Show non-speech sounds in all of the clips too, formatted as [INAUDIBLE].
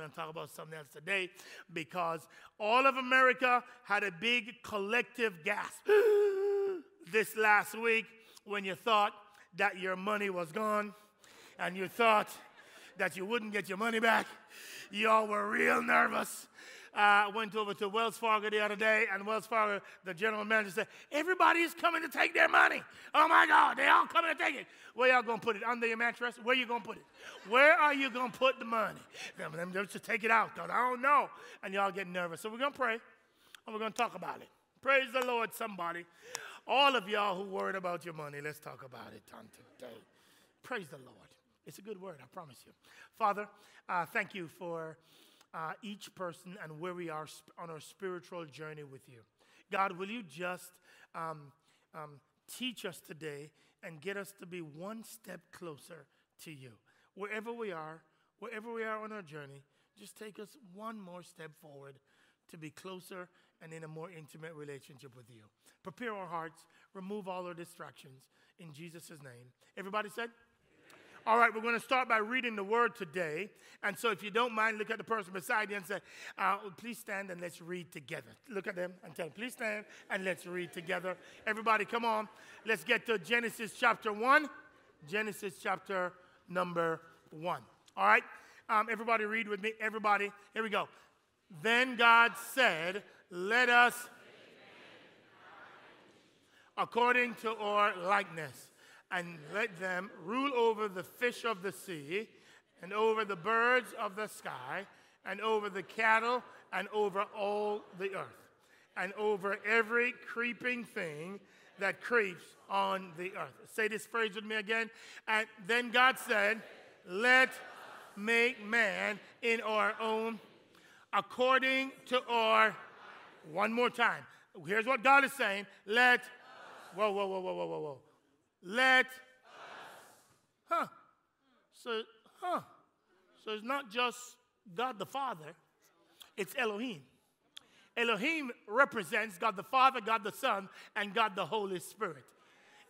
Going to talk about something else today because all of America had a big collective gasp [GASPS] this last week when you thought that your money was gone and you thought that you wouldn't get your money back. You all were real nervous uh, went over to Wells Fargo the other day, and Wells Fargo, the general manager said, Everybody is coming to take their money. Oh my God, they all coming to take it. Where y'all gonna put it? Under your mattress? Where you gonna put it? Where are you gonna put the money? Them, them just take it out, though. I don't know. And y'all get nervous. So we're gonna pray, and we're gonna talk about it. Praise the Lord, somebody. All of y'all who worried about your money, let's talk about it on today. Praise the Lord. It's a good word, I promise you. Father, uh, thank you for uh, each person and where we are sp- on our spiritual journey with you. God, will you just um, um, teach us today and get us to be one step closer to you? Wherever we are, wherever we are on our journey, just take us one more step forward to be closer and in a more intimate relationship with you. Prepare our hearts, remove all our distractions. In Jesus' name. Everybody said? All right, we're going to start by reading the word today. And so, if you don't mind, look at the person beside you and say, uh, Please stand and let's read together. Look at them and tell them, Please stand and let's read together. Everybody, come on. Let's get to Genesis chapter 1. Genesis chapter number 1. All right? Um, everybody, read with me. Everybody, here we go. Then God said, Let us, according to our likeness and let them rule over the fish of the sea, and over the birds of the sky, and over the cattle, and over all the earth, and over every creeping thing that creeps on the earth. Say this phrase with me again. And then God said, Let make man in our own, according to our. One more time. Here's what God is saying. Let. Whoa, whoa, whoa, whoa, whoa, whoa, whoa. Let us. Huh. So, huh. So it's not just God the Father, it's Elohim. Elohim represents God the Father, God the Son, and God the Holy Spirit.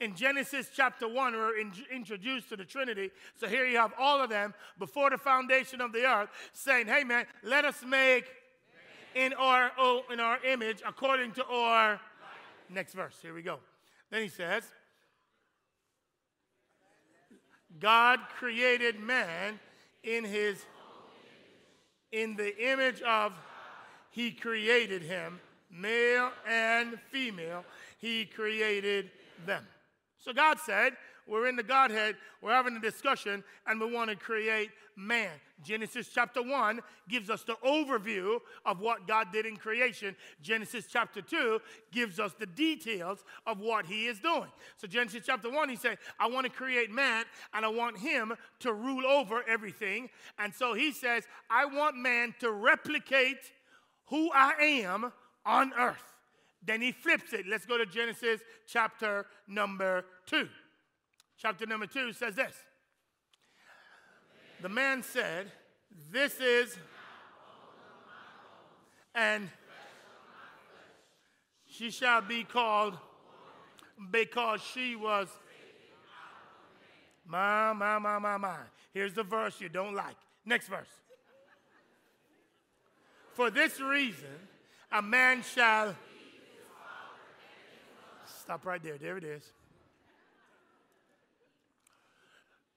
In Genesis chapter 1, we're in, introduced to the Trinity. So here you have all of them before the foundation of the earth saying, Hey man, let us make in our, oh, in our image according to our. Next verse. Here we go. Then he says, God created man in his in the image of he created him male and female he created them. So god said we're in the godhead we're having a discussion and we want to create man. Genesis chapter 1 gives us the overview of what God did in creation. Genesis chapter 2 gives us the details of what he is doing. So, Genesis chapter 1, he said, I want to create man and I want him to rule over everything. And so he says, I want man to replicate who I am on earth. Then he flips it. Let's go to Genesis chapter number 2. Chapter number 2 says this the man said, This is, and she shall be called because she was. My, my, my, my, my. Here's the verse you don't like. Next verse. For this reason, a man shall. Stop right there. There it is.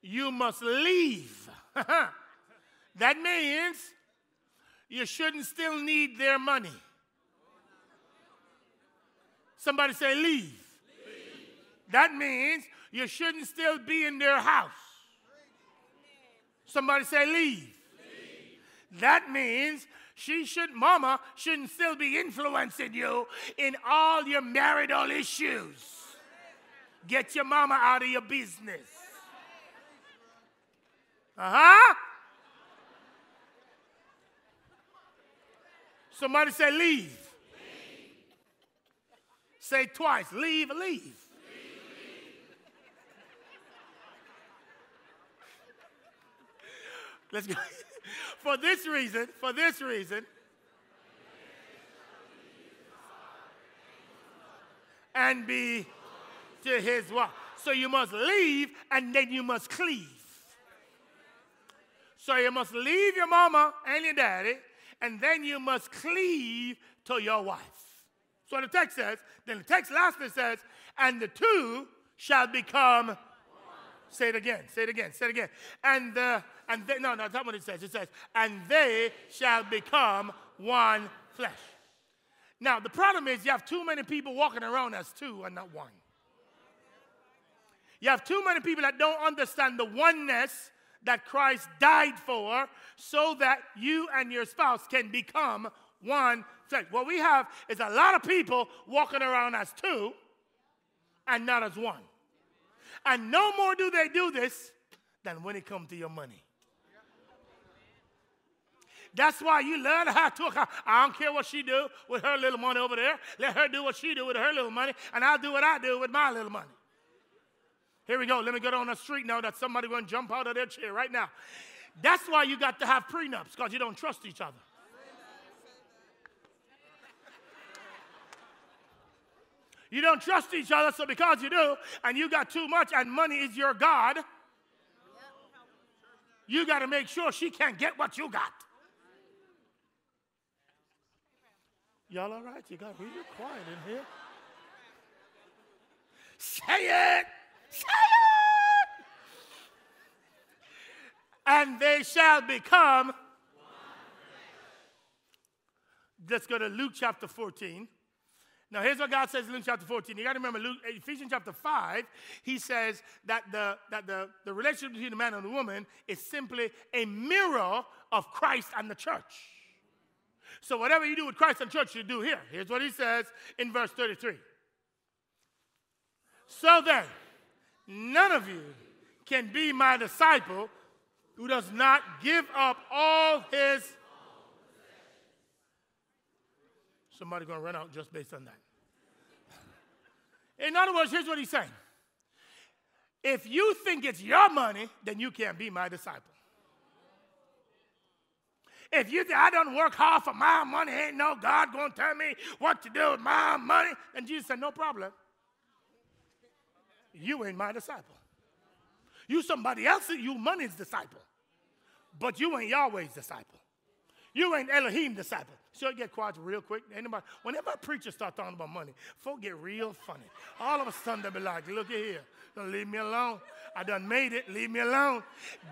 You must leave [LAUGHS] that means you shouldn't still need their money. Somebody say, leave. leave. That means you shouldn't still be in their house. Somebody say, leave. leave. That means she should, mama shouldn't still be influencing you in all your marital issues. Get your mama out of your business. Uh huh. Somebody say, leave. leave. Say twice, leave, leave. leave, Let's go. [LAUGHS] for this reason, for this reason, and be to his wife. So you must leave and then you must cleave. So you must leave your mama and your daddy, and then you must cleave to your wife. So the text says, then the text lastly says, and the two shall become. One. Say it again. Say it again. Say it again. And the and they, no, no, that's not what it says. It says, and they shall become one flesh. Now the problem is you have too many people walking around as two and not one. You have too many people that don't understand the oneness that Christ died for so that you and your spouse can become one flesh. What we have is a lot of people walking around as two and not as one. And no more do they do this than when it comes to your money. That's why you learn how to. I don't care what she do with her little money over there. Let her do what she do with her little money, and I'll do what I do with my little money. Here we go. Let me go down the street now that somebody going to jump out of their chair right now. That's why you got to have prenups because you don't trust each other. You don't trust each other, so because you do, and you got too much, and money is your God, you got to make sure she can't get what you got. Y'all all right? You got really quiet in here. Say it! And they shall become. Let's go to Luke chapter 14. Now, here's what God says in Luke chapter 14. You got to remember, Luke, Ephesians chapter 5, he says that, the, that the, the relationship between the man and the woman is simply a mirror of Christ and the church. So, whatever you do with Christ and church, you do here. Here's what he says in verse 33. So then, none of you can be my disciple who does not give up all his Somebody's going to run out just based on that. In other words, here's what he's saying. If you think it's your money, then you can't be my disciple. If you think I don't work hard for my money, ain't no God to tell me what to do with my money, And Jesus said, no problem. You ain't my disciple. You somebody else's, you money's disciple. But you ain't Yahweh's disciple. You ain't Elohim disciple. So it get quiet real quick. Anybody, whenever a preacher start talking about money, folk get real funny. All of a sudden they be like, look at here. Don't leave me alone. I done made it. Leave me alone.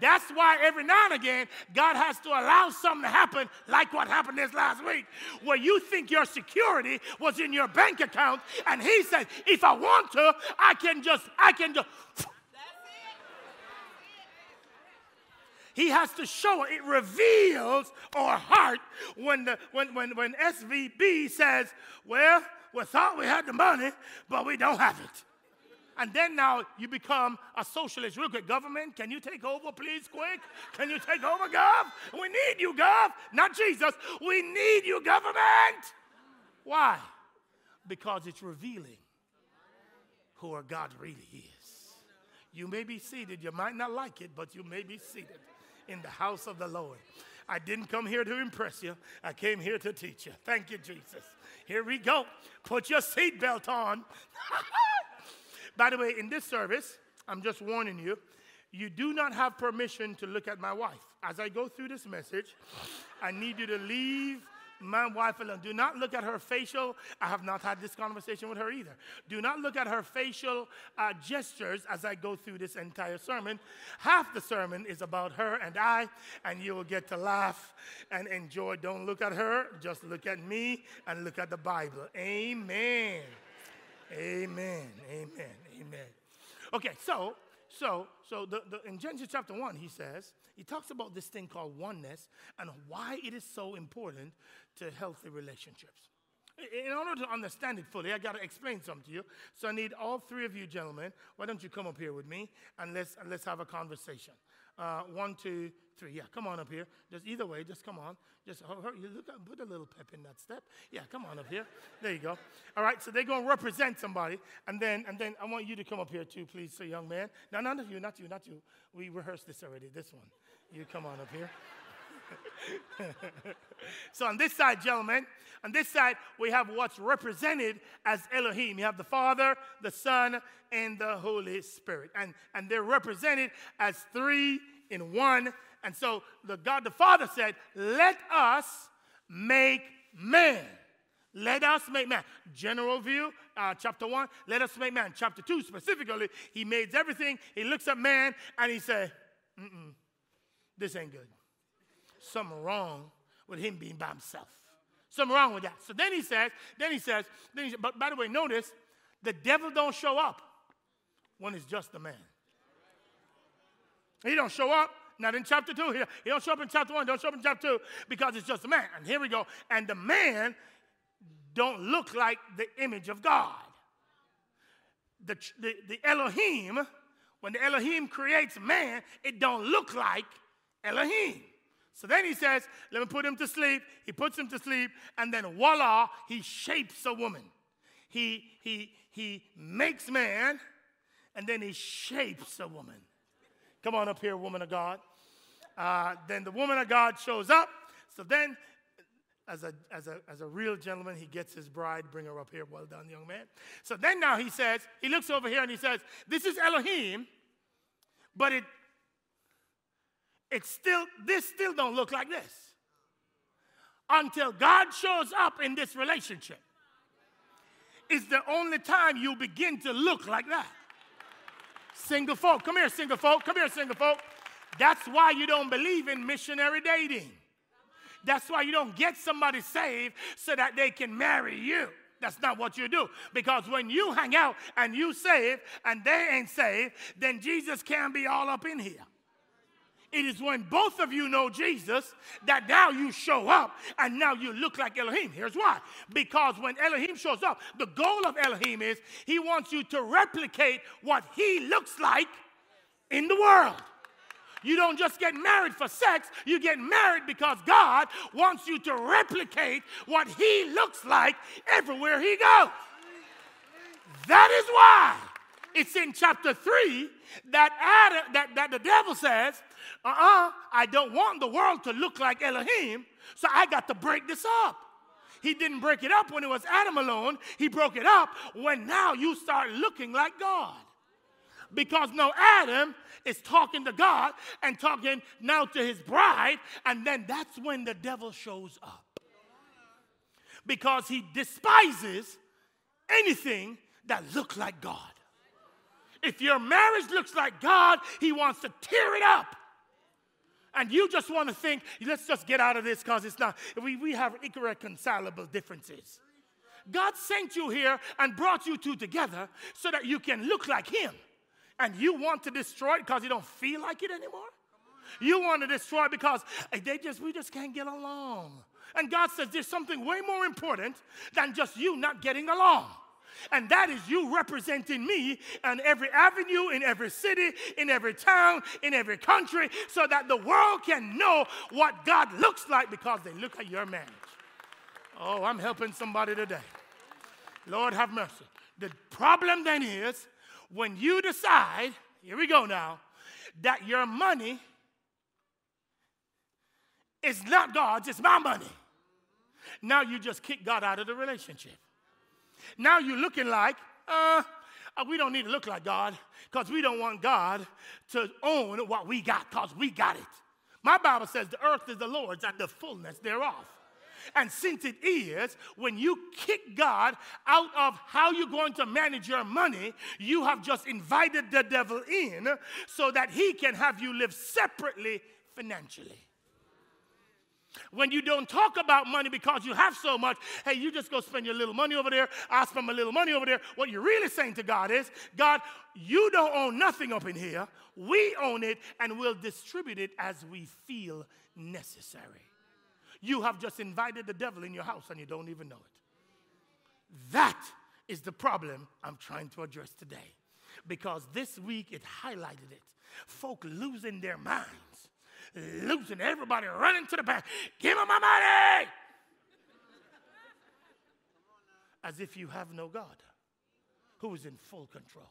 That's why every now and again, God has to allow something to happen like what happened this last week, where you think your security was in your bank account, and he said, if I want to, I can just, I can just He has to show it. It reveals our heart when, the, when, when, when SVB says, Well, we thought we had the money, but we don't have it. And then now you become a socialist. Real quick, government, can you take over, please, quick? Can you take over, Gov? We need you, Gov. Not Jesus. We need you, government. Why? Because it's revealing who our God really is. You may be seated. You might not like it, but you may be seated in the house of the Lord. I didn't come here to impress you, I came here to teach you. Thank you, Jesus. Here we go. Put your seatbelt on. [LAUGHS] By the way, in this service, I'm just warning you, you do not have permission to look at my wife. As I go through this message, I need you to leave my wife alone. Do not look at her facial. I have not had this conversation with her either. Do not look at her facial uh, gestures as I go through this entire sermon. Half the sermon is about her and I, and you will get to laugh and enjoy. Don't look at her, just look at me and look at the Bible. Amen. Amen. Amen. Amen. Okay, so so, so the, the, in Genesis chapter 1, he says, he talks about this thing called oneness and why it is so important to healthy relationships. In order to understand it fully, I got to explain something to you. So I need all three of you gentlemen. Why don't you come up here with me and let's, and let's have a conversation. Uh, one, two, three. Yeah, come on up here. Just either way, just come on. Just you look up, put a little pep in that step. Yeah, come on up here. There you go. All right, so they're gonna represent somebody, and then and then I want you to come up here too, please, so young man. No, none of you, not you, not you. We rehearsed this already. This one. You come on up here. [LAUGHS] so on this side, gentlemen, on this side, we have what's represented as Elohim. You have the Father, the Son, and the Holy Spirit. And, and they're represented as three in one and so the God the Father said, Let us make man. Let us make man. General view, uh, chapter 1, let us make man. Chapter 2, specifically, he made everything. He looks at man and he said, This ain't good. Something wrong with him being by himself. Something wrong with that. So then he says, then he says, then he, but by the way, notice the devil don't show up when it's just a man. He don't show up. Not in chapter 2. He, he don't show up in chapter 1. Don't show up in chapter 2 because it's just a man. And here we go. And the man don't look like the image of God. The, the, the Elohim, when the Elohim creates man, it don't look like Elohim. So then he says, let me put him to sleep. He puts him to sleep, and then voila, he shapes a woman. He, he, he makes man, and then he shapes a woman. Come on up here, woman of God. Uh, then the woman of God shows up. So then, as a, as, a, as a real gentleman, he gets his bride, bring her up here. Well done, young man. So then now he says, he looks over here and he says, This is Elohim, but it, it still, this still don't look like this. Until God shows up in this relationship, is the only time you begin to look like that. Single folk, come here, single folk, come here, single folk. That's why you don't believe in missionary dating. That's why you don't get somebody saved so that they can marry you. That's not what you do. Because when you hang out and you save and they ain't saved, then Jesus can't be all up in here. It is when both of you know Jesus that now you show up and now you look like Elohim. Here's why. Because when Elohim shows up, the goal of Elohim is he wants you to replicate what he looks like in the world. You don't just get married for sex, you get married because God wants you to replicate what He looks like everywhere He goes. That is why it's in chapter 3 that, Adam, that, that the devil says, uh uh-uh, uh I don't want the world to look like Elohim, so I got to break this up. He didn't break it up when it was Adam alone, he broke it up when now you start looking like God. Because now Adam is talking to God and talking now to his bride, and then that's when the devil shows up. Because he despises anything that looks like God. If your marriage looks like God, he wants to tear it up. And you just want to think, let's just get out of this because it's not, we, we have irreconcilable differences. God sent you here and brought you two together so that you can look like Him and you want to destroy it because you don't feel like it anymore? You want to destroy it because eh, they just we just can't get along. And God says there's something way more important than just you not getting along. And that is you representing me on every avenue, in every city, in every town, in every country, so that the world can know what God looks like because they look at your marriage. Oh, I'm helping somebody today. Lord have mercy. The problem then is when you decide, here we go now, that your money is not God's, it's my money. Now you just kick God out of the relationship. Now you're looking like, uh, uh we don't need to look like God because we don't want God to own what we got because we got it. My Bible says the earth is the Lord's and the fullness thereof. And since it is, when you kick God out of how you're going to manage your money, you have just invited the devil in so that he can have you live separately financially. When you don't talk about money because you have so much, hey, you just go spend your little money over there, I spend my little money over there. What you're really saying to God is, God, you don't own nothing up in here. We own it and we'll distribute it as we feel necessary. You have just invited the devil in your house and you don't even know it. That is the problem I'm trying to address today. Because this week it highlighted it. Folk losing their minds, losing everybody running to the bank. Give me my money! As if you have no God who is in full control.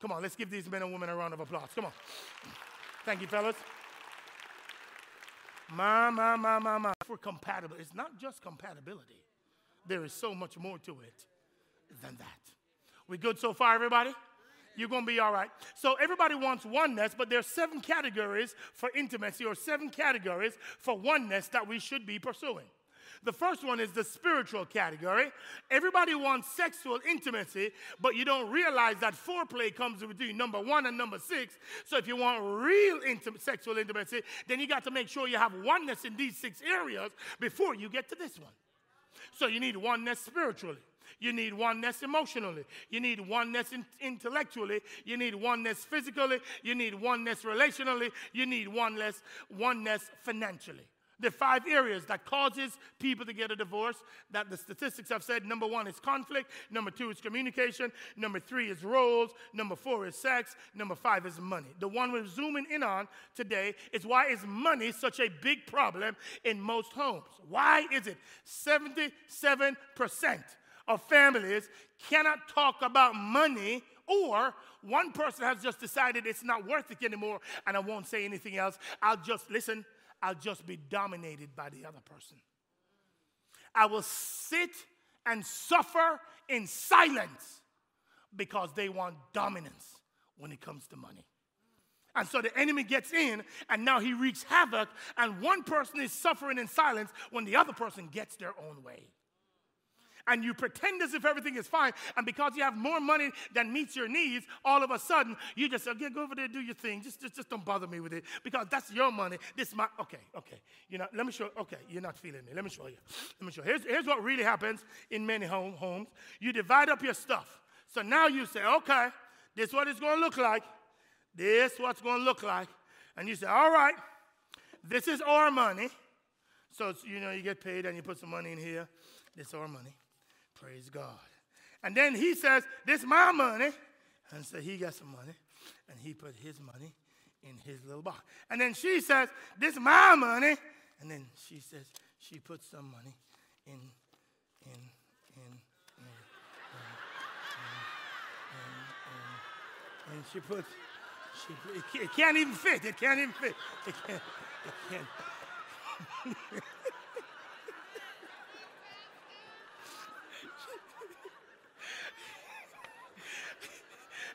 Come on, let's give these men and women a round of applause. Come on. Thank you, fellas. My, my, my, my, my. For compatible, it's not just compatibility. There is so much more to it than that. We good so far, everybody? You're going to be all right. So everybody wants oneness, but there's seven categories for intimacy or seven categories for oneness that we should be pursuing. The first one is the spiritual category. Everybody wants sexual intimacy, but you don't realize that foreplay comes between number one and number six. So if you want real sexual intimacy, then you got to make sure you have oneness in these six areas before you get to this one. So you need oneness spiritually. You need oneness emotionally. You need oneness in- intellectually. You need oneness physically. You need oneness relationally. You need oneness, oneness financially. The five areas that causes people to get a divorce that the statistics have said number one is conflict, number two is communication, number three is roles, number four is sex, number five is money. The one we're zooming in on today is why is money such a big problem in most homes? Why is it 77% of families cannot talk about money or one person has just decided it's not worth it anymore and I won't say anything else. I'll just listen I'll just be dominated by the other person. I will sit and suffer in silence because they want dominance when it comes to money. And so the enemy gets in, and now he wreaks havoc, and one person is suffering in silence when the other person gets their own way and you pretend as if everything is fine, and because you have more money than meets your needs, all of a sudden you just okay, go over there, do your thing. Just, just, just don't bother me with it because that's your money. This is my, okay, okay. You know, let me show, okay, you're not feeling me. Let me show you. Let me show you. Here's, here's what really happens in many home, homes. You divide up your stuff. So now you say, okay, this is what it's going to look like. This what's going to look like. And you say, all right, this is our money. So, you know, you get paid and you put some money in here. This is our money. Praise God. And then he says, This is my money. And so he got some money. And he put his money in his little box. And then she says, This is my money. And then she says, she put some money in, in, in, in, and she puts, she, it can't even fit. It can't even fit. It can't, it can't. [LAUGHS]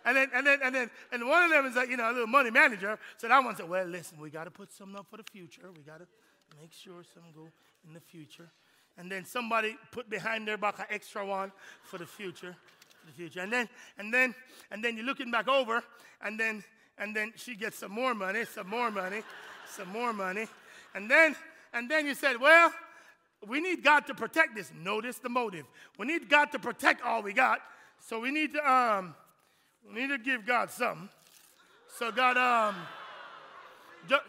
And then, and then, and then, and one of them is like, you know, a little money manager. So that one said, well, listen, we got to put something up for the future. We got to make sure something go in the future. And then somebody put behind their back an extra one for the future, for the future. And then, and then, and then you're looking back over, and then, and then she gets some more money, some more money, some more money. And then, and then you said, well, we need God to protect this. Notice the motive. We need God to protect all we got. So we need to, um, we need to give God something. So God, um, just,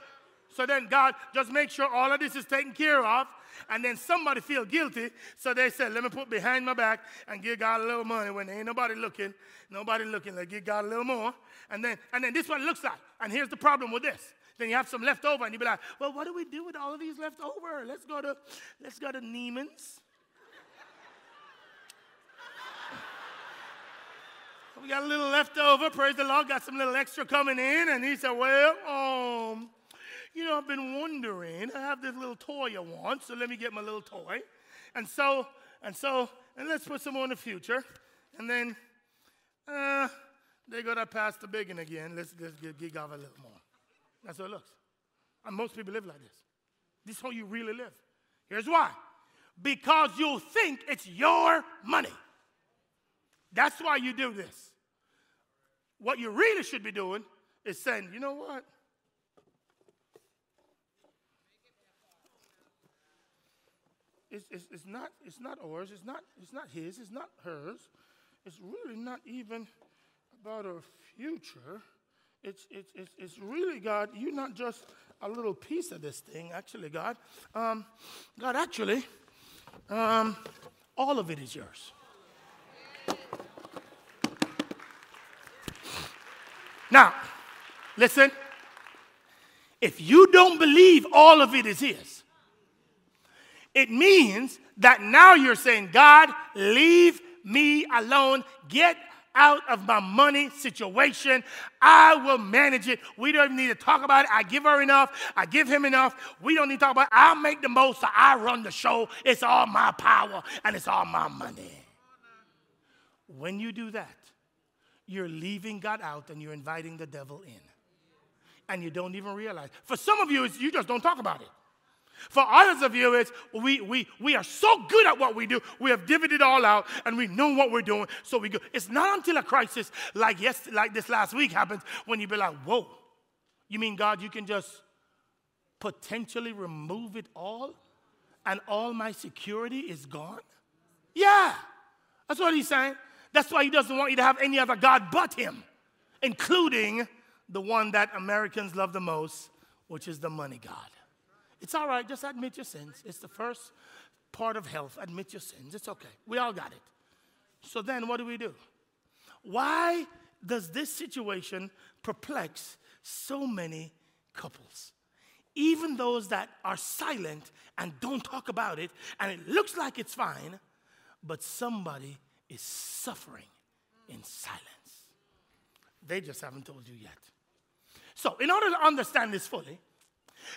so then God just make sure all of this is taken care of. And then somebody feel guilty. So they said, let me put behind my back and give God a little money when ain't nobody looking. Nobody looking. Let give God a little more. And then, and then this one looks like. And here's the problem with this. Then you have some left over and you be like, well, what do we do with all of these left over? Let's go to, let's go to Neiman's. We got a little left over. Praise the Lord. Got some little extra coming in. And he said, Well, um, you know, I've been wondering. I have this little toy I want, so let me get my little toy. And so, and so, and let's put some more in the future. And then, uh, they got to pass the biggin again. Let's, let's give, give a little more. That's how it looks. And most people live like this. This is how you really live. Here's why because you think it's your money. That's why you do this. What you really should be doing is saying, you know what? It's, it's, it's, not, it's not ours, it's not, it's not his, it's not hers. It's really not even about our future. It's, it's, it's, it's really, God, you're not just a little piece of this thing, actually, God. Um, God, actually, um, all of it is yours. Now, listen. If you don't believe all of it is His, it means that now you're saying, God, leave me alone. Get out of my money situation. I will manage it. We don't even need to talk about it. I give her enough. I give him enough. We don't need to talk about it. I'll make the most. So I run the show. It's all my power and it's all my money. When you do that, you're leaving God out and you're inviting the devil in. And you don't even realize. For some of you, you just don't talk about it. For others of you, it's we, we, we are so good at what we do, we have divvied it all out and we know what we're doing, so we go. It's not until a crisis like, yes, like this last week happens when you be like, whoa, you mean God, you can just potentially remove it all and all my security is gone? Yeah, that's what he's saying. That's why he doesn't want you to have any other God but him, including the one that Americans love the most, which is the money God. It's all right, just admit your sins. It's the first part of health. Admit your sins. It's okay. We all got it. So then, what do we do? Why does this situation perplex so many couples? Even those that are silent and don't talk about it, and it looks like it's fine, but somebody is suffering in silence. They just haven't told you yet. So, in order to understand this fully,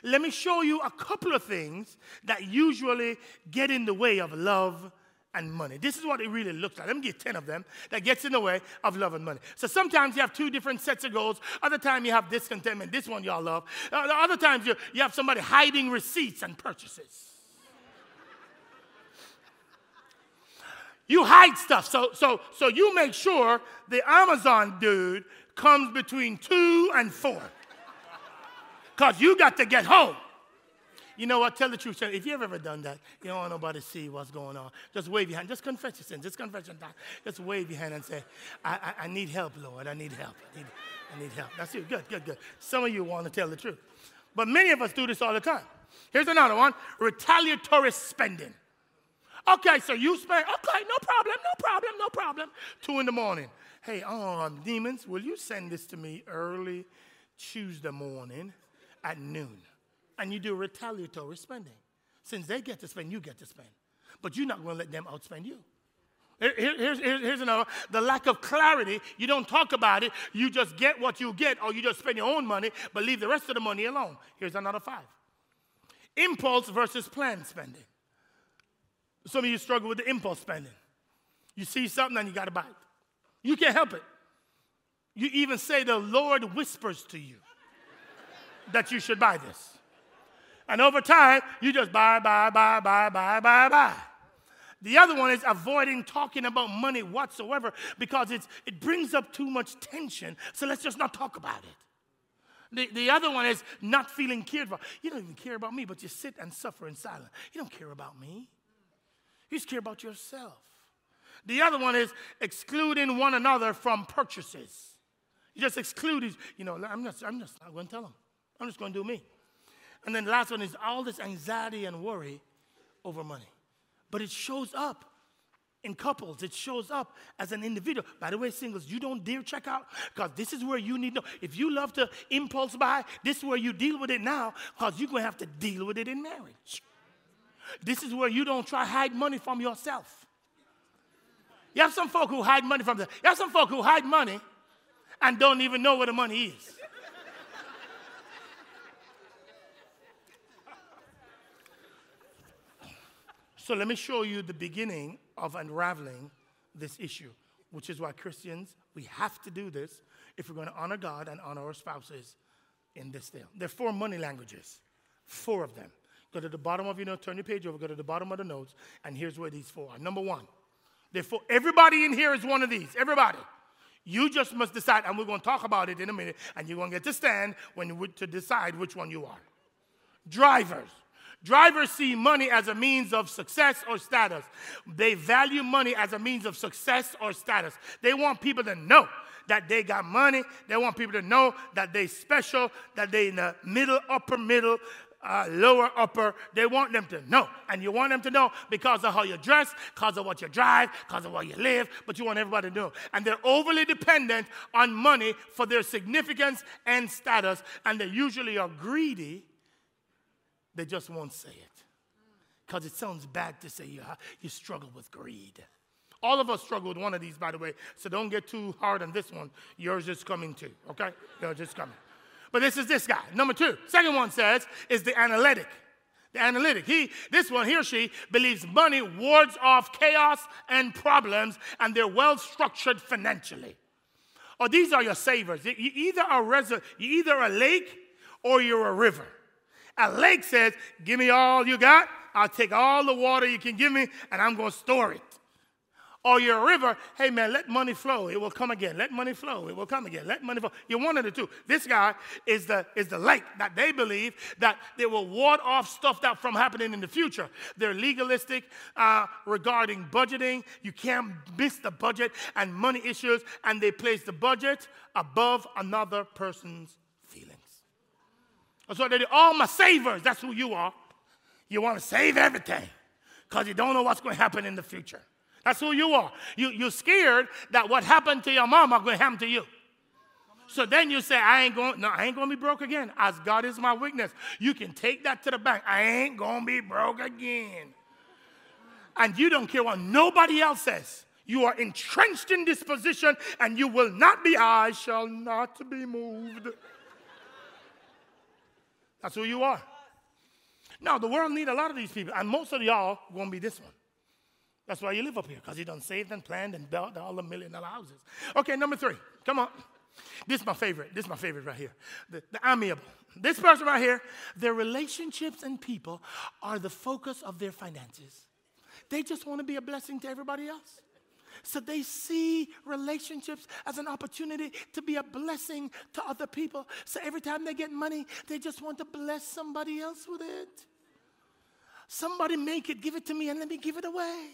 let me show you a couple of things that usually get in the way of love and money. This is what it really looks like. Let me get 10 of them that gets in the way of love and money. So sometimes you have two different sets of goals. Other time you have discontentment. This one y'all love. Uh, other times you, you have somebody hiding receipts and purchases. You hide stuff. So, so, so you make sure the Amazon dude comes between two and four because you got to get home. You know what? Tell the truth. If you've ever done that, you don't want nobody to see what's going on. Just wave your hand. Just confess your sin. Just confess your time. Just wave your hand and say, I, I, I need help, Lord. I need help. I need, I need help. That's you. Good, good, good. Some of you want to tell the truth. But many of us do this all the time. Here's another one retaliatory spending. Okay, so you spend, okay, no problem, no problem, no problem. Two in the morning. Hey, um, demons, will you send this to me early Tuesday morning? at noon. And you do retaliatory spending. Since they get to spend, you get to spend. But you're not going to let them outspend you. Here, here's, here's another the lack of clarity. You don't talk about it. You just get what you get, or you just spend your own money, but leave the rest of the money alone. Here's another five impulse versus planned spending. Some of you struggle with the impulse spending. You see something and you got to buy it. You can't help it. You even say the Lord whispers to you that you should buy this. And over time, you just buy, buy, buy, buy, buy, buy, buy. The other one is avoiding talking about money whatsoever because it's, it brings up too much tension. So let's just not talk about it. The, the other one is not feeling cared for. You don't even care about me, but you sit and suffer in silence. You don't care about me. You just care about yourself. The other one is excluding one another from purchases. You just exclude, you know, I'm just, I'm just not going to tell them. I'm just going to do me. And then the last one is all this anxiety and worry over money. But it shows up in couples, it shows up as an individual. By the way, singles, you don't dare check out because this is where you need to. If you love to impulse buy, this is where you deal with it now because you're going to have to deal with it in marriage. This is where you don't try hide money from yourself. You have some folk who hide money from them. You have some folk who hide money and don't even know where the money is. So let me show you the beginning of unraveling this issue, which is why Christians, we have to do this if we're going to honor God and honor our spouses in this day. There are four money languages, four of them. Go to the bottom of your note, turn your page over, go to the bottom of the notes, and here's where these four are. Number one, therefore, everybody in here is one of these. Everybody. You just must decide, and we're going to talk about it in a minute, and you're going to get to stand when you, to decide which one you are. Drivers. Drivers see money as a means of success or status. They value money as a means of success or status. They want people to know that they got money. They want people to know that they special, that they in the middle, upper middle, uh, lower, upper. They want them to know. And you want them to know because of how you dress, because of what you drive, because of where you live, but you want everybody to know. And they're overly dependent on money for their significance and status, and they usually are greedy they just won't say it because it sounds bad to say you, you struggle with greed. All of us struggle with one of these, by the way, so don't get too hard on this one. Yours is coming too, okay? Yours is coming. But this is this guy. Number two. Second one says is the analytic. The analytic. He, this one, he or she believes money wards off chaos and problems, and they're well structured financially. or these are your savers. You either a reser- you either a lake or you're a river. A lake says, "Give me all you got. I'll take all the water you can give me, and I'm going to store it." Or you're a river, hey man, let money flow. It will come again. Let money flow. It will come again. Let money flow. You're one of the two. This guy is the, is the lake that they believe that they will ward off stuff that from happening in the future. They're legalistic uh, regarding budgeting. You can't miss the budget and money issues, and they place the budget above another person's feelings. That's what they do. All my savers, that's who you are. You want to save everything because you don't know what's going to happen in the future. That's who you are. You, you're scared that what happened to your mama going to happen to you. So then you say, I ain't going, no, I ain't going to be broke again. As God is my witness. You can take that to the bank. I ain't going to be broke again. And you don't care what nobody else says. You are entrenched in this position and you will not be, I shall not be moved. That's who you are. Now, the world need a lot of these people, and most of y'all going to be this one. That's why you live up here, because he done saved and planned and built all the million dollar houses. Okay, number three. Come on. This is my favorite. This is my favorite right here. The, the amiable. This person right here, their relationships and people are the focus of their finances. They just want to be a blessing to everybody else. So they see relationships as an opportunity to be a blessing to other people. So every time they get money, they just want to bless somebody else with it. Somebody make it, give it to me, and let me give it away.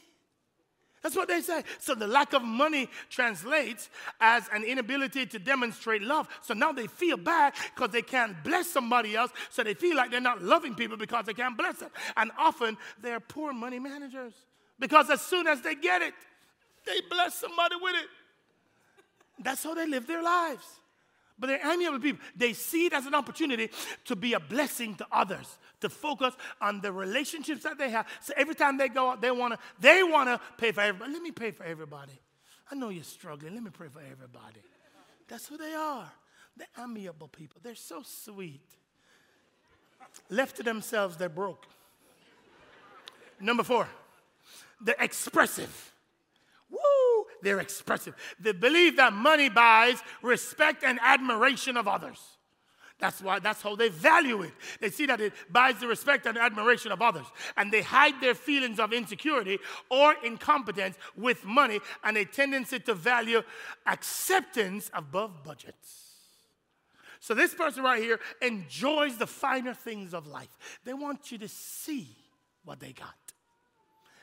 That's what they say. So the lack of money translates as an inability to demonstrate love. So now they feel bad because they can't bless somebody else. So they feel like they're not loving people because they can't bless them. And often they're poor money managers because as soon as they get it, they bless somebody with it. That's how they live their lives. But they're amiable people. They see it as an opportunity to be a blessing to others, to focus on the relationships that they have. So every time they go out, they want to they want to pay for everybody. Let me pay for everybody. I know you're struggling. Let me pray for everybody. That's who they are. They're amiable people. They're so sweet. Left to themselves, they're broke. Number four, they're expressive. Woo! They're expressive. They believe that money buys respect and admiration of others. That's why that's how they value it. They see that it buys the respect and admiration of others. And they hide their feelings of insecurity or incompetence with money and a tendency to value acceptance above budgets. So this person right here enjoys the finer things of life. They want you to see what they got.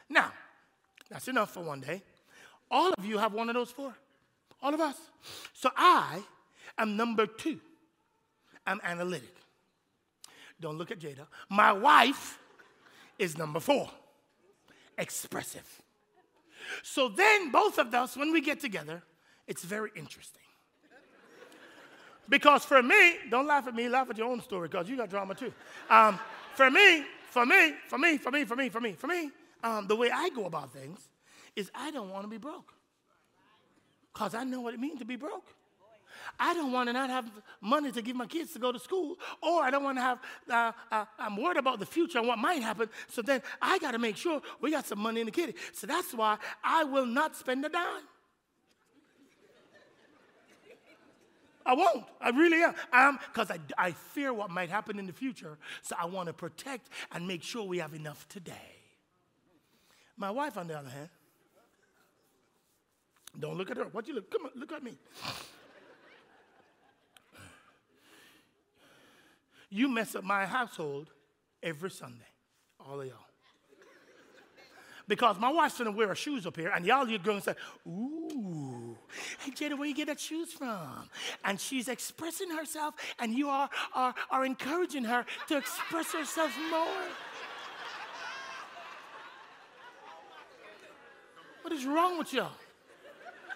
Now, that's enough for one day. All of you have one of those four. All of us. So I am number two. I'm analytic. Don't look at Jada. My wife is number four. Expressive. So then, both of us, when we get together, it's very interesting. Because for me, don't laugh at me, laugh at your own story, because you got drama too. Um, for me, for me, for me, for me, for me, for me, for me, um, the way I go about things is I don't want to be broke. Because I know what it means to be broke. I don't want to not have money to give my kids to go to school, or I don't want to have, uh, uh, I'm worried about the future and what might happen. So then I got to make sure we got some money in the kitty. So that's why I will not spend a dime. I won't. I really am. I'm because I, I fear what might happen in the future. So I want to protect and make sure we have enough today. My wife, on the other hand, don't look at her. What you look? Come on, look at me. You mess up my household every Sunday, all of y'all. Because my wife's gonna wear her shoes up here, and y'all you're going to say, Ooh, hey Jada, where you get that shoes from? And she's expressing herself, and you are, are, are encouraging her to express herself more. What is wrong with y'all?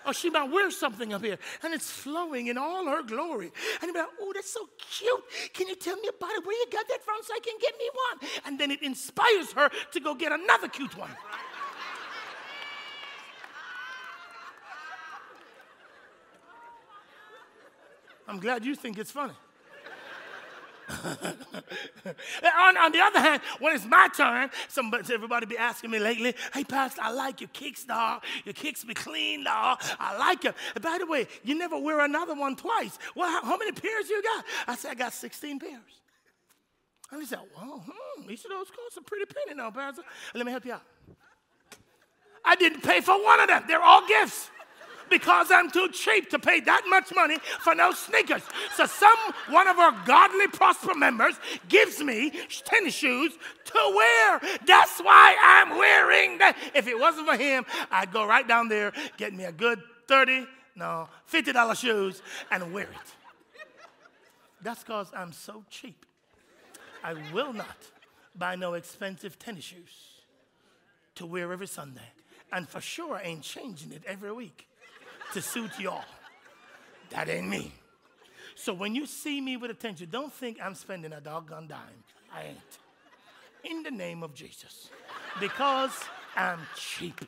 Or she might wear something up here and it's flowing in all her glory. And you'd be like, oh, that's so cute. Can you tell me about it? Where you got that from so I can get me one? And then it inspires her to go get another cute one. I'm glad you think it's funny. [LAUGHS] [LAUGHS] on, on, the other hand, when it's my turn, somebody, everybody be asking me lately, hey, Pastor, I like your kicks, dog. Your kicks be clean, dog. I like them. by the way, you never wear another one twice. Well, how, how many pairs you got? I said, I got 16 pairs. And he said, well, hmm, each of those cost a pretty penny now, Pastor. Let me help you out. I didn't pay for one of them. They're all gifts because I'm too cheap to pay that much money for no sneakers. So some one of our godly prosper members gives me tennis shoes to wear. That's why I'm wearing them. If it wasn't for him, I'd go right down there, get me a good 30, no, $50 shoes and wear it. That's because I'm so cheap. I will not buy no expensive tennis shoes to wear every Sunday. And for sure, I ain't changing it every week to suit y'all. That ain't me. So when you see me with attention, don't think I'm spending a doggone dime. I ain't. In the name of Jesus. Because I'm cheap.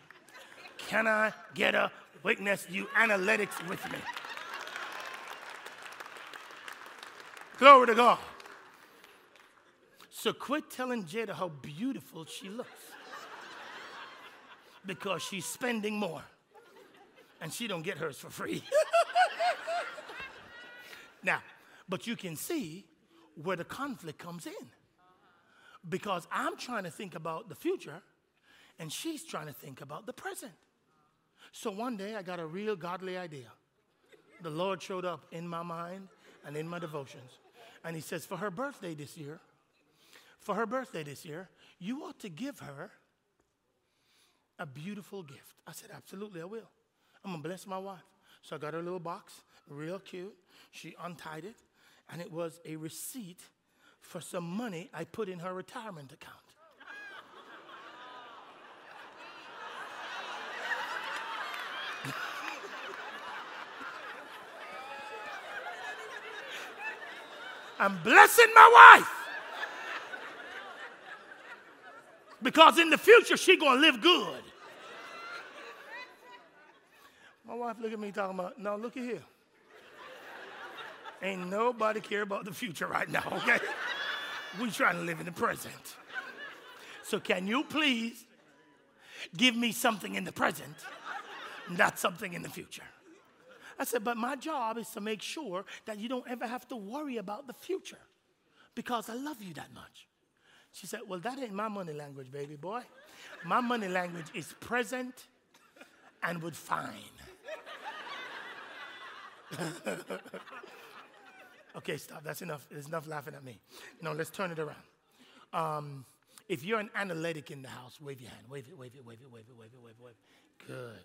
Can I get a witness, you analytics with me? Glory to God. So quit telling Jada how beautiful she looks. Because she's spending more and she don't get hers for free. [LAUGHS] now, but you can see where the conflict comes in. Because I'm trying to think about the future and she's trying to think about the present. So one day I got a real godly idea. The Lord showed up in my mind and in my devotions. And he says, For her birthday this year, for her birthday this year, you ought to give her a beautiful gift. I said, Absolutely, I will. I'm gonna bless my wife. So I got her a little box, real cute. She untied it, and it was a receipt for some money I put in her retirement account. I'm blessing my wife. Because in the future, she's going to live good. My wife look at me talking about, no, look at here. Ain't nobody care about the future right now, [LAUGHS] okay? we trying to live in the present. So can you please give me something in the present, not something in the future? I said, but my job is to make sure that you don't ever have to worry about the future because I love you that much. She said, well, that ain't my money language, baby boy. My money language is present and would fine. [LAUGHS] okay, stop. That's enough. There's enough laughing at me. No, let's turn it around. Um, if you're an analytic in the house, wave your hand. Wave it, wave it, wave it, wave it, wave it, wave it, wave it. Good.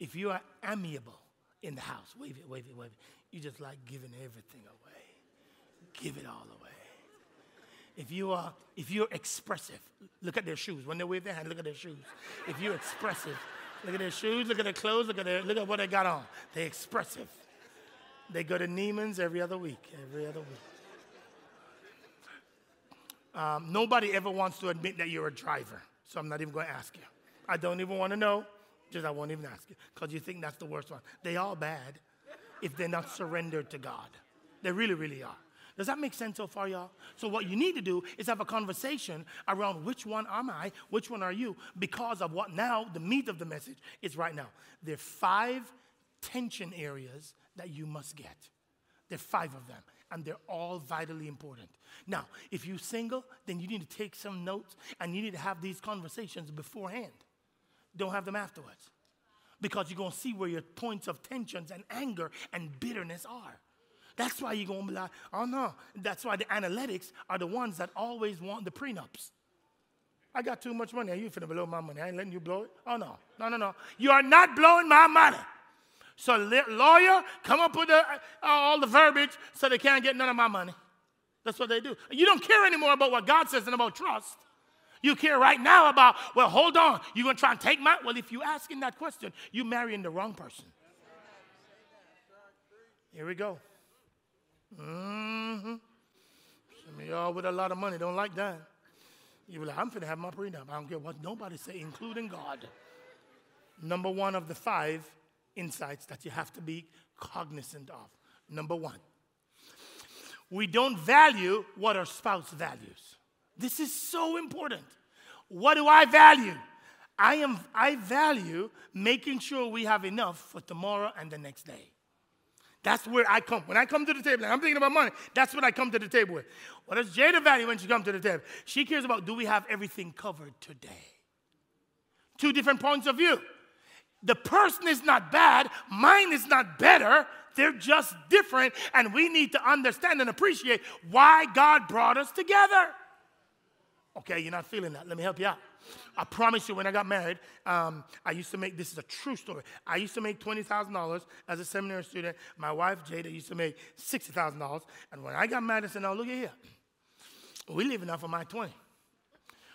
If you are amiable in the house, wave it, wave it, wave it. You just like giving everything away. Give it all away. If you are, if you're expressive, look at their shoes. When they wave their hand, look at their shoes. If you're expressive, look at their shoes, look at their clothes, look at their, look at what they got on. They're expressive. They go to Neiman's every other week, every other week. Um, nobody ever wants to admit that you're a driver, so I'm not even going to ask you. I don't even want to know, just I won't even ask you, because you think that's the worst one. They are bad if they're not surrendered to God. They really, really are. Does that make sense so far, y'all? So, what you need to do is have a conversation around which one am I, which one are you, because of what now the meat of the message is right now. There are five tension areas that you must get. There are five of them, and they're all vitally important. Now, if you're single, then you need to take some notes and you need to have these conversations beforehand. Don't have them afterwards. Because you're going to see where your points of tensions and anger and bitterness are. That's why you're going to be like, oh no. That's why the analytics are the ones that always want the prenups. I got too much money. Are you finna blow my money? I ain't letting you blow it. Oh no. No, no, no. You are not blowing my money. So, lawyer, come up with the, uh, all the verbiage so they can't get none of my money. That's what they do. You don't care anymore about what God says and about trust. You care right now about, well, hold on, you're going to try and take my. Well, if you're asking that question, you're marrying the wrong person. Here we go. Mm-hmm. Some of y'all with a lot of money don't like that. You be like, I'm finna have my prenup. I don't care what nobody say, including God. Number one of the five insights that you have to be cognizant of. Number one, we don't value what our spouse values. This is so important. What do I value? I, am, I value making sure we have enough for tomorrow and the next day. That's where I come. When I come to the table, I'm thinking about money, that's what I come to the table with. What does Jada value when she comes to the table? She cares about do we have everything covered today? Two different points of view. The person is not bad, mine is not better. They're just different, and we need to understand and appreciate why God brought us together. Okay, you're not feeling that. Let me help you out. I promise you, when I got married, um, I used to make this is a true story. I used to make $20,000 as a seminary student. My wife, Jada, used to make $60,000. And when I got married, I said, Now look at here. We're living off of my 20.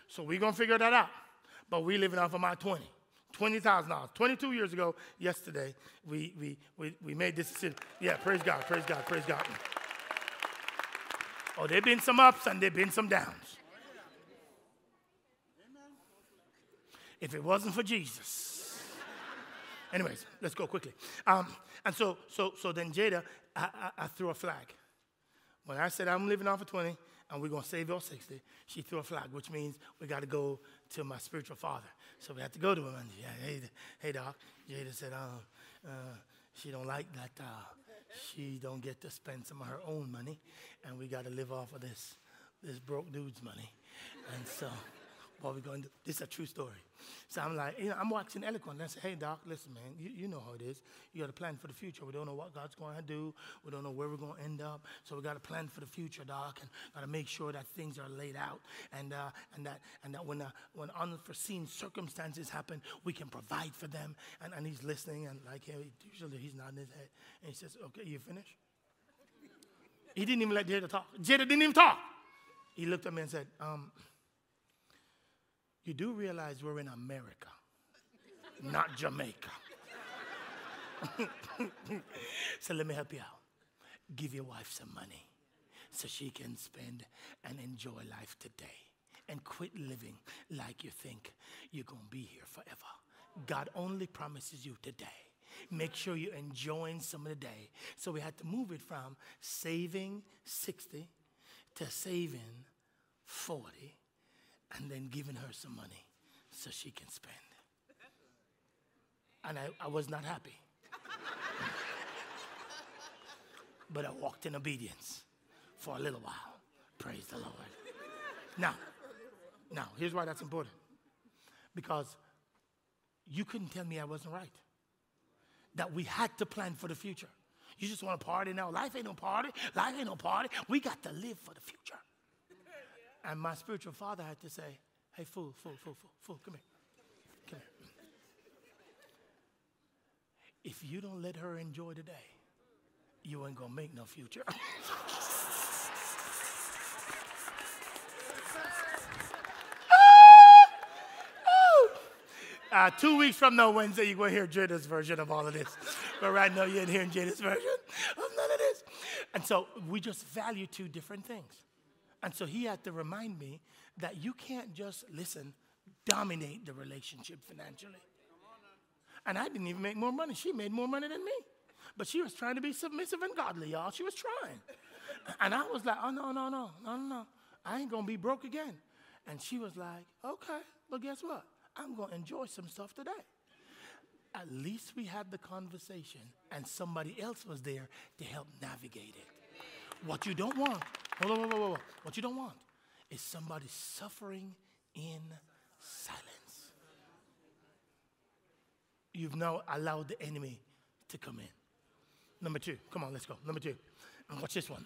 So we're going to figure that out. But we're living off of my 20. $20,000. 22 years ago, yesterday, we, we, we, we made this decision. Yeah, praise God, praise God, praise God. Oh, there have been some ups and there have been some downs. if it wasn't for Jesus. Anyways, let's go quickly. Um, and so, so, so then Jada, I, I, I, threw a flag. When I said I'm living off of 20 and we're going to save your 60, she threw a flag, which means we got to go to my spiritual father. So we had to go to him. And, yeah, hey, hey, doc. Jada said, um, uh, she don't like that. Uh, she don't get to spend some of her own money, and we got to live off of this, this broke dude's money. And so what we're going to. This is a true story. So I'm like, you know, I'm watching Eloquent. And I say, hey, Doc, listen, man, you, you know how it is. You got to plan for the future. We don't know what God's going to do. We don't know where we're going to end up. So we got to plan for the future, Doc, and got to make sure that things are laid out, and uh, and that and that when uh, when unforeseen circumstances happen, we can provide for them. And, and he's listening, and like yeah, usually he's nodding his head, and he says, okay, you finished? he didn't even let Jada talk. Jada didn't even talk. He looked at me and said, um, you do realize we're in America, not Jamaica. [LAUGHS] so let me help you out. Give your wife some money so she can spend and enjoy life today. And quit living like you think you're going to be here forever. God only promises you today. Make sure you're enjoying some of the day. So we had to move it from saving 60 to saving 40 and then giving her some money so she can spend. And I, I was not happy. [LAUGHS] but I walked in obedience for a little while. Praise the Lord. Now, now, here's why that's important. Because you couldn't tell me I wasn't right. That we had to plan for the future. You just want to party now. Life ain't no party. Life ain't no party. We got to live for the future. And my spiritual father had to say, Hey, fool, fool, fool, fool, fool, come here. Come here. If you don't let her enjoy today, you ain't gonna make no future. Uh, [LAUGHS] two weeks from now, Wednesday, you're going to hear Jada's version of all of this. But right now, you ain't hearing Jada's version of none of this. And so we just value two different things. And so he had to remind me that you can't just, listen, dominate the relationship financially. And I didn't even make more money. She made more money than me. But she was trying to be submissive and godly, y'all. She was trying. And I was like, oh, no, no, no, no, no, no. I ain't going to be broke again. And she was like, okay, but guess what? I'm going to enjoy some stuff today. At least we had the conversation and somebody else was there to help navigate it. What you don't want Hold on, hold on. What you don't want is somebody suffering in silence. You've now allowed the enemy to come in. Number two, come on, let's go. Number two, and watch this one.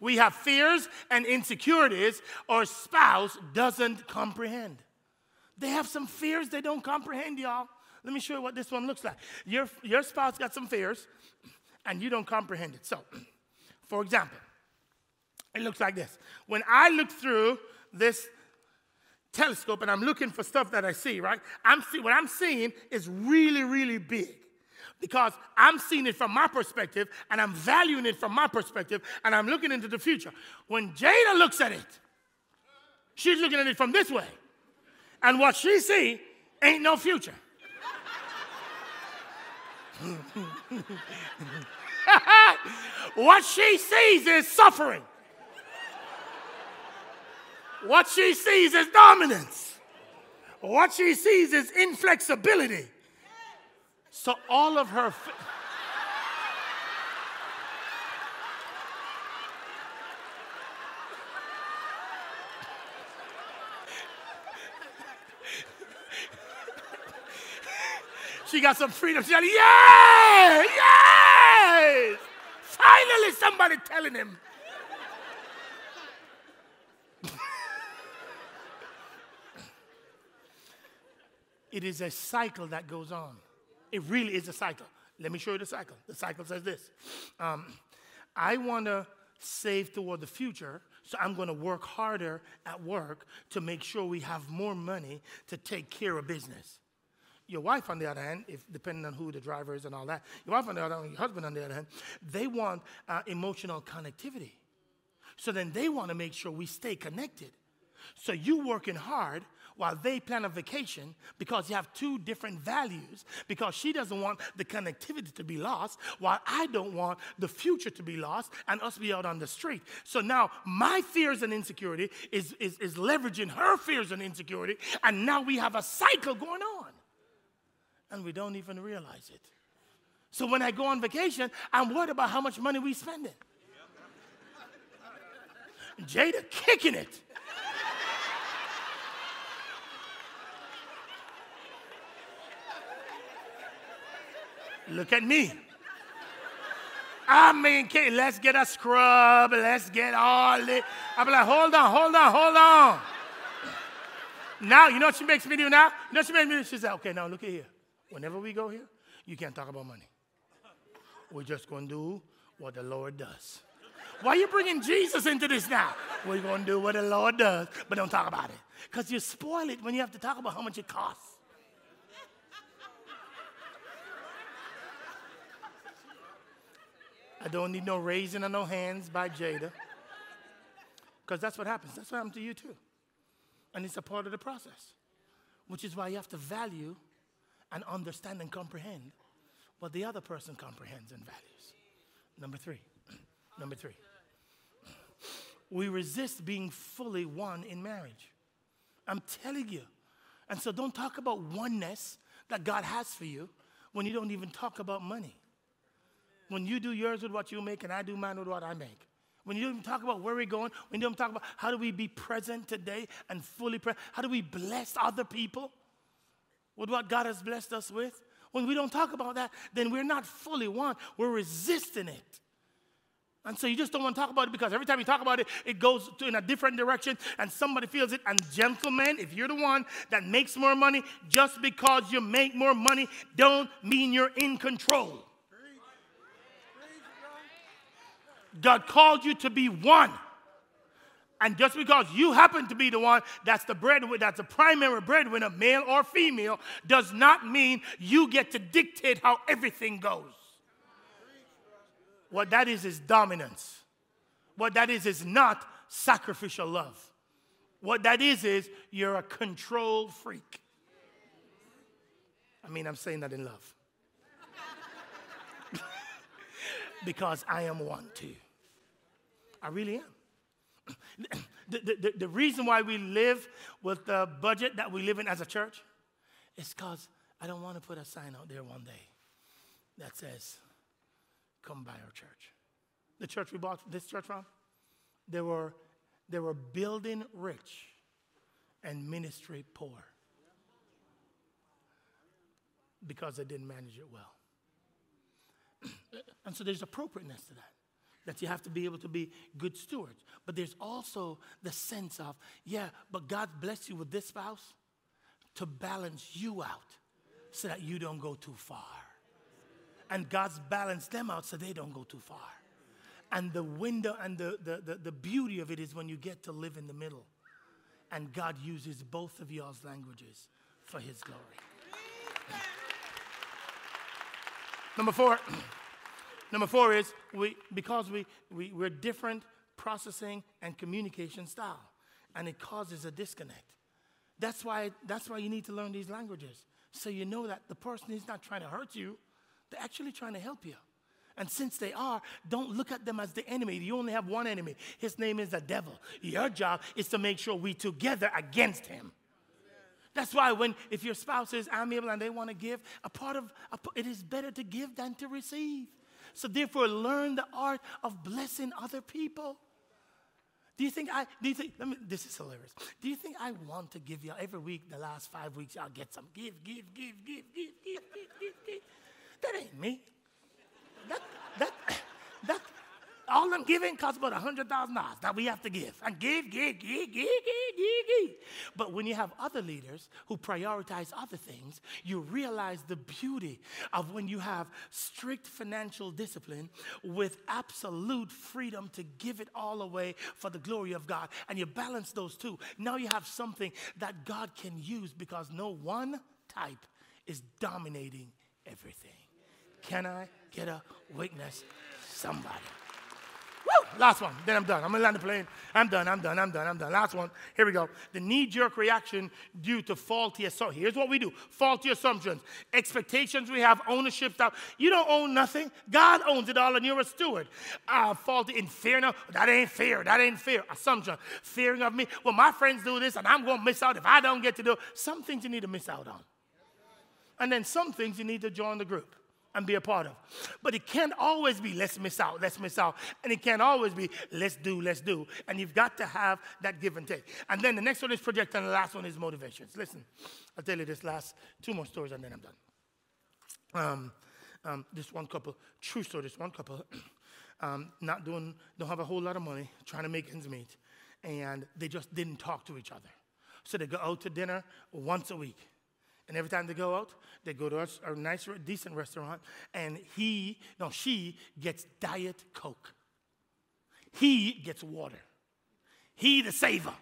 We have fears and insecurities our spouse doesn't comprehend. They have some fears they don't comprehend, y'all. Let me show you what this one looks like. Your, your spouse got some fears and you don't comprehend it. So, [CLEARS THROAT] for example, it looks like this. When I look through this telescope and I'm looking for stuff that I see, right? I'm see, what I'm seeing is really, really big because I'm seeing it from my perspective and I'm valuing it from my perspective and I'm looking into the future. When Jada looks at it, she's looking at it from this way. And what she see ain't no future. [LAUGHS] what she sees is suffering. What she sees is dominance. What she sees is inflexibility. So all of her. Fa- she got some freedom. She! Yay! Finally, somebody telling him. It is a cycle that goes on. It really is a cycle. Let me show you the cycle. The cycle says this um, I want to save toward the future, so I'm going to work harder at work to make sure we have more money to take care of business. Your wife, on the other hand, if depending on who the driver is and all that, your wife on the other hand, your husband on the other hand, they want uh, emotional connectivity. So then they want to make sure we stay connected. So you working hard while they plan a vacation because you have two different values because she doesn't want the connectivity to be lost while I don't want the future to be lost and us be out on the street. So now my fears and insecurity is, is, is leveraging her fears and insecurity and now we have a cycle going on and we don't even realize it. So when I go on vacation, I'm worried about how much money we spending. Jada kicking it. Look at me. I mean, let's get a scrub. Let's get all it. I'm like, hold on, hold on, hold on. Now, you know what she makes me do now? You know she makes me do? She said, okay, now look at here. Whenever we go here, you can't talk about money. We're just going to do what the Lord does. Why are you bringing Jesus into this now? We're going to do what the Lord does, but don't talk about it. Because you spoil it when you have to talk about how much it costs. I don't need no raising of no hands by Jada. Because that's what happens. That's what happened to you too. And it's a part of the process, which is why you have to value and understand and comprehend what the other person comprehends and values. Number three. [CLEARS THROAT] Number three. We resist being fully one in marriage. I'm telling you. And so don't talk about oneness that God has for you when you don't even talk about money. When you do yours with what you make and I do mine with what I make. When you talk about where we're going, when you don't talk about how do we be present today and fully present, how do we bless other people with what God has blessed us with? When we don't talk about that, then we're not fully one. We're resisting it. And so you just don't want to talk about it because every time you talk about it, it goes in a different direction and somebody feels it. And gentlemen, if you're the one that makes more money, just because you make more money don't mean you're in control. God called you to be one. And just because you happen to be the one that's the breadwinner, that's the primary breadwinner, male or female, does not mean you get to dictate how everything goes. What that is is dominance. What that is is not sacrificial love. What that is is you're a control freak. I mean, I'm saying that in love. [LAUGHS] because I am one too. I really am. [CLEARS THROAT] The, the, the, reason why we live with the budget that we live in as a church is because I don't want to put a sign out there one day that says, Come by our church. The church we bought this church from, they were, they were building rich and ministry poor because they didn't manage it well. [CLEARS THROAT] and so there's appropriateness to that that you have to be able to be good stewards. But there's also the sense of, yeah, but God bless you with this spouse to balance you out so that you don't go too far. And God's balanced them out so they don't go too far. And the window and the, the, the, the beauty of it is when you get to live in the middle. And God uses both of y'all's languages for his glory. Number four. Number four is we, because we, we, we're different processing and communication style, and it causes a disconnect. That's why, that's why you need to learn these languages. So you know that the person is not trying to hurt you, they're actually trying to help you. And since they are, don't look at them as the enemy. You only have one enemy. His name is the devil. Your job is to make sure we together against him. That's why when if your spouse is amiable and they want to give, a part of a, it is better to give than to receive. So therefore, learn the art of blessing other people. Do you think I, do you think, let me, this is hilarious. Do you think I want to give you every week, the last five weeks, I'll get some, give, give, give, give, give, give, give, give, give. That ain't me. That, that, that, all I'm giving costs about $100,000 that we have to give. And give, give, give, give, give, give, give. But when you have other leaders who prioritize other things, you realize the beauty of when you have strict financial discipline with absolute freedom to give it all away for the glory of God. And you balance those two. Now you have something that God can use because no one type is dominating everything. Can I get a witness? Somebody. Woo! Last one. Then I'm done. I'm gonna land the plane. I'm done. I'm done. I'm done. I'm done. Last one. Here we go. The knee-jerk reaction due to faulty assumptions. Here's what we do: faulty assumptions, expectations we have, ownership stuff. You don't own nothing. God owns it all, and you're a steward. Uh, faulty in fear. No, that ain't fear. That ain't fear. Assumption. Fearing of me. Well, my friends do this, and I'm gonna miss out if I don't get to do. Some things you need to miss out on, and then some things you need to join the group and be a part of. But it can't always be let's miss out, let's miss out. And it can't always be let's do, let's do. And you've got to have that give and take. And then the next one is project, and the last one is motivations. Listen, I'll tell you this last two more stories and then I'm done. Um, um, this one couple, true story, this one couple, [CLEARS THROAT] um, not doing, don't have a whole lot of money, trying to make ends meet. And they just didn't talk to each other. So they go out to dinner once a week. And every time they go out, they go to a, a nice, decent restaurant, and he, no, she gets Diet Coke. He gets water. He, the saver.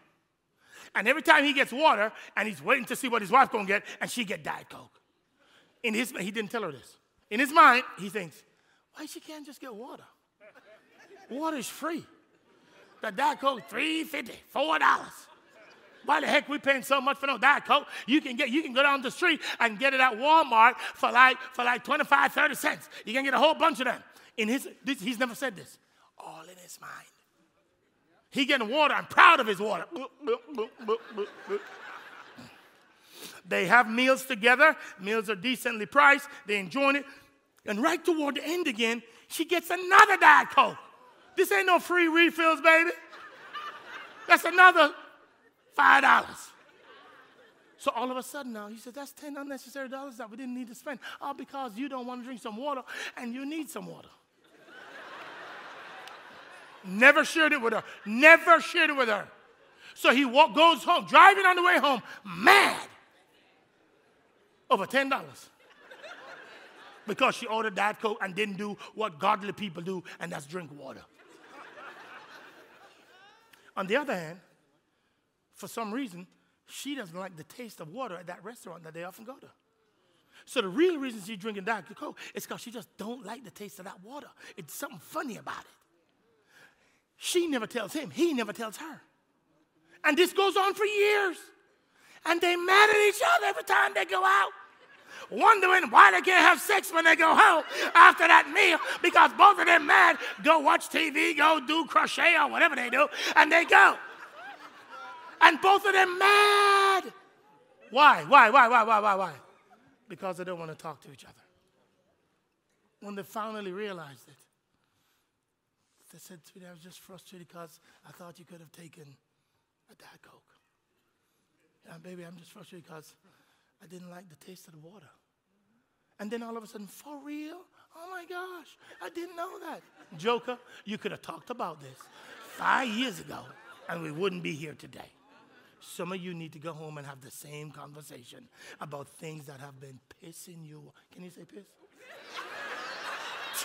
And every time he gets water, and he's waiting to see what his wife gonna get, and she get Diet Coke. In his, he didn't tell her this. In his mind, he thinks, why she can't just get water? Water is free. The Diet Coke, three fifty, four dollars. Why the heck we paying so much for no Diet Coke? You can get you can go down the street and get it at Walmart for like for like 25, 30 cents. You can get a whole bunch of them. In his this, he's never said this. All in his mind. He getting water. I'm proud of his water. They have meals together. Meals are decently priced. They enjoy it. And right toward the end again, she gets another Diet Coke. This ain't no free refills, baby. That's another Five dollars. So all of a sudden now, he said, that's 10 unnecessary dollars that we didn't need to spend. All because you don't want to drink some water and you need some water. Never shared it with her. Never shared it with her. So he walk, goes home, driving on the way home, mad over $10 because she ordered Diet Coke and didn't do what godly people do, and that's drink water. on the other hand, for some reason, she doesn't like the taste of water at that restaurant that they often go to. So the real reason she's drinking Diet Coke is because she just don't like the taste of that water. It's something funny about it. She never tells him, he never tells her. And this goes on for years. And they mad at each other every time they go out. Wondering why they can't have sex when they go home after that meal because both of them mad, go watch TV, go do crochet or whatever they do, and they go and both of them mad. Why? Why? Why? Why? Why? Why? Why? Because they don't want to talk to each other. When they finally realized it, they said, Sweetie, I was just frustrated because I thought you could have taken a Diet Coke. Yeah, baby, I'm just frustrated because I didn't like the taste of the water. And then all of a sudden, for real? Oh my gosh, I didn't know that. Joker, you could have talked about this five years ago and we wouldn't be here today. Some of you need to go home and have the same conversation about things that have been pissing you. Can you say piss?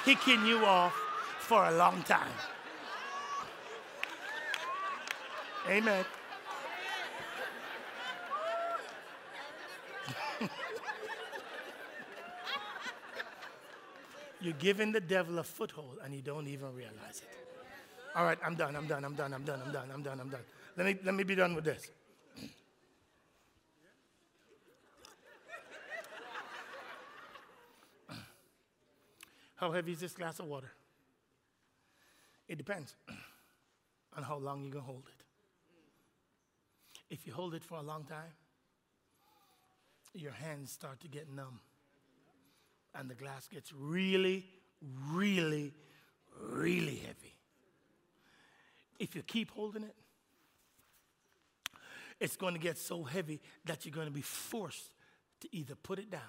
Ticking you off for a long time. Amen. [LAUGHS] You're giving the devil a foothold and you don't even realize it. All right, I'm done, I'm done, I'm done, I'm done, I'm done, I'm done, I'm done. Let me, let me be done with this. How heavy is this glass of water? It depends [CLEARS THROAT] on how long you can hold it. If you hold it for a long time, your hands start to get numb. And the glass gets really, really, really heavy. If you keep holding it, it's going to get so heavy that you're going to be forced to either put it down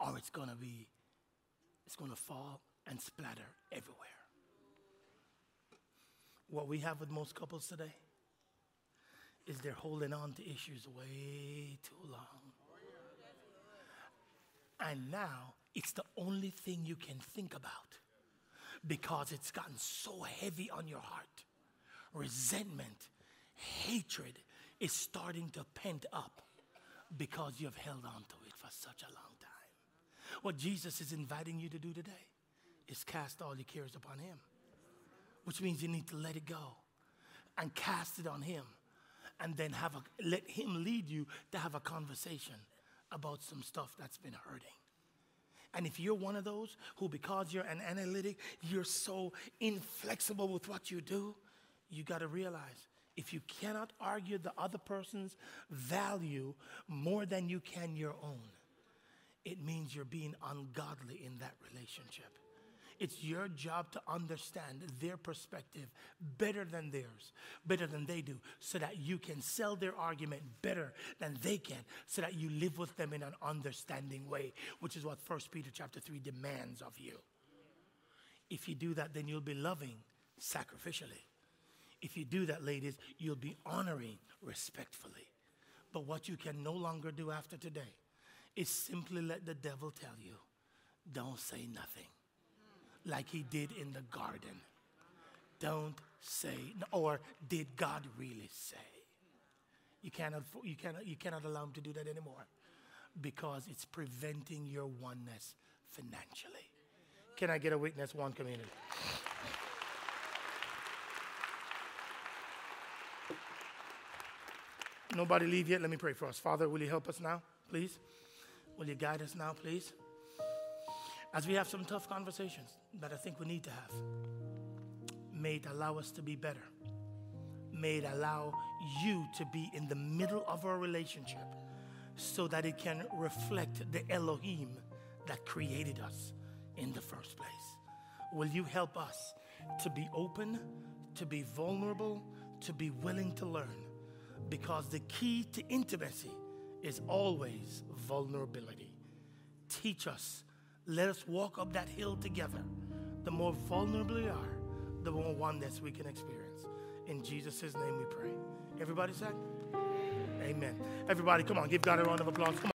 or it's going to be it's going to fall and splatter everywhere. What we have with most couples today is they're holding on to issues way too long. And now it's the only thing you can think about because it's gotten so heavy on your heart. Resentment, hatred is starting to pent up because you've held on to it for such a long time. What Jesus is inviting you to do today is cast all your cares upon Him, which means you need to let it go and cast it on Him and then have a, let Him lead you to have a conversation about some stuff that's been hurting. And if you're one of those who, because you're an analytic, you're so inflexible with what you do, you got to realize if you cannot argue the other person's value more than you can your own, it means you're being ungodly in that relationship. It's your job to understand their perspective better than theirs, better than they do, so that you can sell their argument better than they can, so that you live with them in an understanding way, which is what 1 Peter chapter 3 demands of you. If you do that, then you'll be loving sacrificially. If you do that, ladies, you'll be honoring respectfully. But what you can no longer do after today is simply let the devil tell you, don't say nothing like he did in the garden. Don't say, or did God really say? You cannot, you, cannot, you cannot allow him to do that anymore because it's preventing your oneness financially. Can I get a witness, one community? Nobody leave yet. Let me pray for us. Father, will you help us now, please? Will you guide us now, please? as we have some tough conversations that I think we need to have, may it allow us to be better. May it allow you to be in the middle of our relationship so that it can reflect the Elohim that created us in the first place. Will you help us to be open, to be vulnerable, to be willing to learn? Because the key to intimacy is always vulnerability. Teach us let us walk up that hill together. The more vulnerable we are, the more oneness we can experience. In Jesus' name we pray. Everybody said? Amen. Everybody, come on, give God a round of applause. Come on.